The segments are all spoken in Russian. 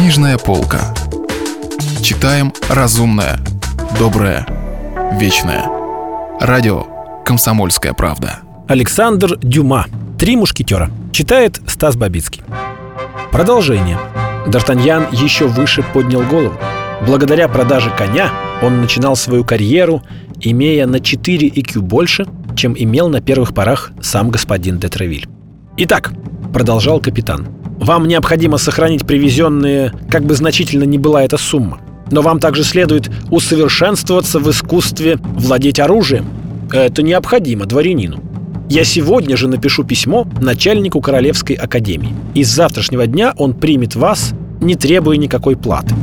Книжная полка. Читаем разумное, доброе, вечное. Радио «Комсомольская правда». Александр Дюма. «Три мушкетера». Читает Стас Бабицкий. Продолжение. Д'Артаньян еще выше поднял голову. Благодаря продаже коня он начинал свою карьеру, имея на 4 IQ больше, чем имел на первых порах сам господин де Тревиль. «Итак», — продолжал капитан, — «вам необходимо сохранить привезенные, как бы значительно ни была эта сумма. Но вам также следует усовершенствоваться в искусстве владеть оружием. Это необходимо дворянину. Я сегодня же напишу письмо начальнику Королевской академии. И с завтрашнего дня он примет вас, не требуя никакой платы.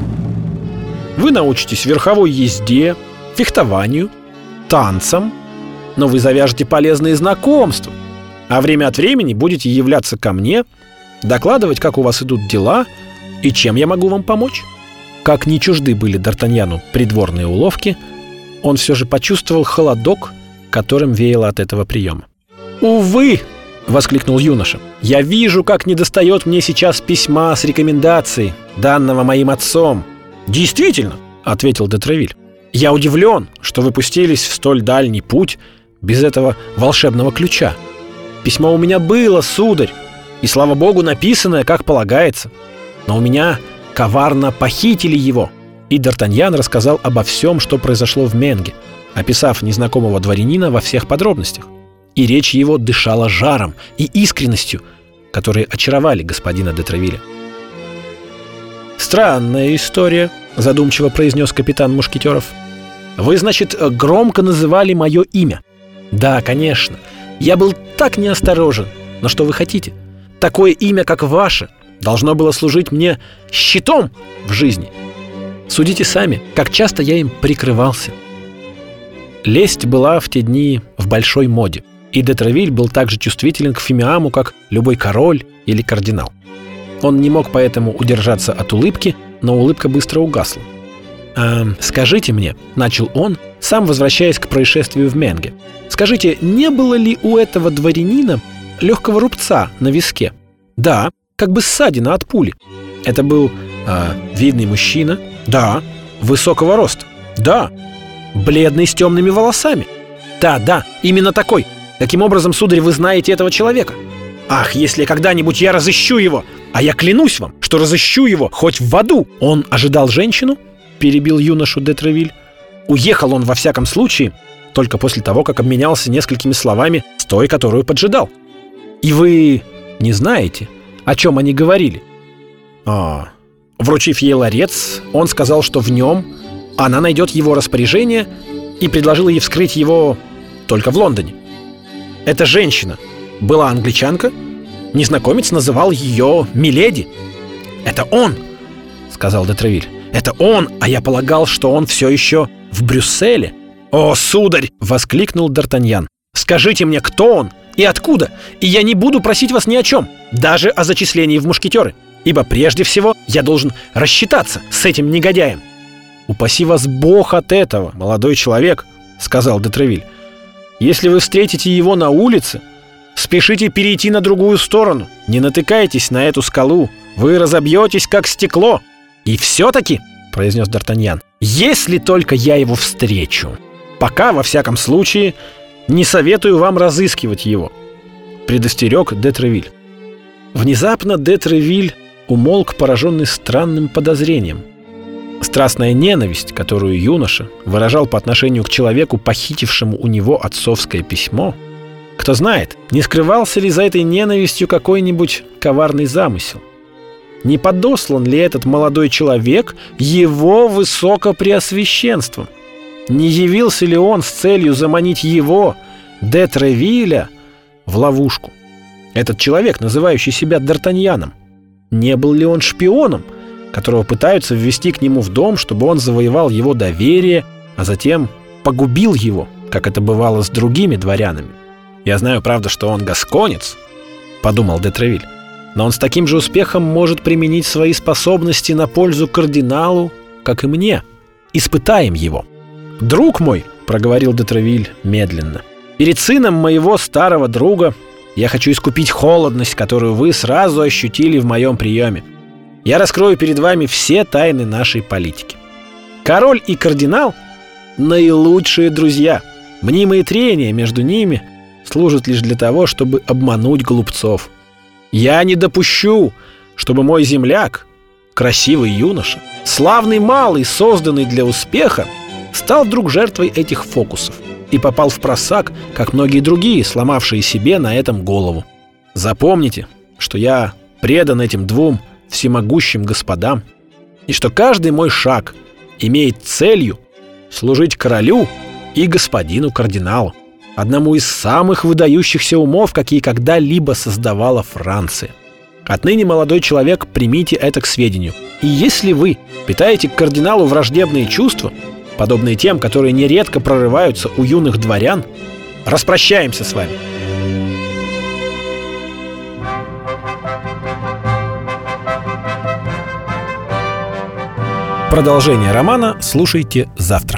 Вы научитесь верховой езде, фехтованию, танцам, но вы завяжете полезные знакомства, а время от времени будете являться ко мне, докладывать, как у вас идут дела и чем я могу вам помочь. Как не чужды были Д'Артаньяну придворные уловки, он все же почувствовал холодок, которым веяло от этого приема. «Увы!» — воскликнул юноша. «Я вижу, как недостает мне сейчас письма с рекомендацией, данного моим отцом». «Действительно!» — ответил Детревиль. «Я удивлен, что вы пустились в столь дальний путь без этого волшебного ключа. Письмо у меня было, сударь, и, слава богу, написанное, как полагается. Но у меня коварно похитили его». И Д'Артаньян рассказал обо всем, что произошло в Менге, описав незнакомого дворянина во всех подробностях. И речь его дышала жаром и искренностью, которые очаровали господина де Травиля. «Странная история», — задумчиво произнес капитан Мушкетеров. «Вы, значит, громко называли мое имя?» «Да, конечно. Я был так неосторожен. Но что вы хотите? Такое имя, как ваше, должно было служить мне щитом в жизни. Судите сами, как часто я им прикрывался». Лесть была в те дни в большой моде, и Детравиль был так же чувствителен к фимиаму, как любой король или кардинал. Он не мог поэтому удержаться от улыбки, но улыбка быстро угасла. «А, «Скажите мне», — начал он, сам возвращаясь к происшествию в Менге, «скажите, не было ли у этого дворянина легкого рубца на виске?» «Да, как бы ссадина от пули». «Это был э, видный мужчина?» «Да». «Высокого роста?» «Да». «Бледный с темными волосами?» «Да, да, именно такой. Каким образом, сударь, вы знаете этого человека?» «Ах, если когда-нибудь я разыщу его! А я клянусь вам, что разыщу его хоть в аду!» «Он ожидал женщину?» — перебил юношу Детревиль. «Уехал он во всяком случае только после того, как обменялся несколькими словами с той, которую поджидал. И вы не знаете, о чем они говорили?» «А, Вручив ей ларец, он сказал, что в нем она найдет его распоряжение и предложил ей вскрыть его только в Лондоне. Эта женщина была англичанка, незнакомец называл ее Миледи. «Это он!» — сказал Детревиль. «Это он, а я полагал, что он все еще в Брюсселе». «О, сударь!» — воскликнул Д'Артаньян. «Скажите мне, кто он и откуда, и я не буду просить вас ни о чем, даже о зачислении в мушкетеры, ибо прежде всего я должен рассчитаться с этим негодяем». «Упаси вас Бог от этого, молодой человек», — сказал Детревиль. «Если вы встретите его на улице, Спешите перейти на другую сторону. Не натыкайтесь на эту скалу. Вы разобьетесь, как стекло. И все-таки, произнес Д'Артаньян, если только я его встречу. Пока, во всяком случае, не советую вам разыскивать его. Предостерег Детревиль. Внезапно Детревиль умолк, пораженный странным подозрением. Страстная ненависть, которую юноша выражал по отношению к человеку, похитившему у него отцовское письмо – кто знает, не скрывался ли за этой ненавистью какой-нибудь коварный замысел? Не подослан ли этот молодой человек его высокопреосвященством? Не явился ли он с целью заманить его, де Тревиля, в ловушку? Этот человек, называющий себя Д'Артаньяном, не был ли он шпионом, которого пытаются ввести к нему в дом, чтобы он завоевал его доверие, а затем погубил его, как это бывало с другими дворянами? Я знаю, правда, что он гасконец, подумал Детревиль. Но он с таким же успехом может применить свои способности на пользу кардиналу, как и мне. Испытаем его. Друг мой, проговорил Детревиль медленно. Перед сыном моего старого друга я хочу искупить холодность, которую вы сразу ощутили в моем приеме. я раскрою перед вами все тайны нашей политики. Король и кардинал – наилучшие друзья. Мнимые трения между ними служат лишь для того, чтобы обмануть глупцов. Я не допущу, чтобы мой земляк, красивый юноша, славный малый, созданный для успеха, стал вдруг жертвой этих фокусов и попал в просак, как многие другие, сломавшие себе на этом голову. Запомните, что я предан этим двум всемогущим господам, и что каждый мой шаг имеет целью служить королю и господину кардиналу, одному из самых выдающихся умов, какие когда-либо создавала Франция. Отныне, молодой человек, примите это к сведению. И если вы питаете к кардиналу враждебные чувства, подобные тем, которые нередко прорываются у юных дворян, распрощаемся с вами. Продолжение романа слушайте завтра.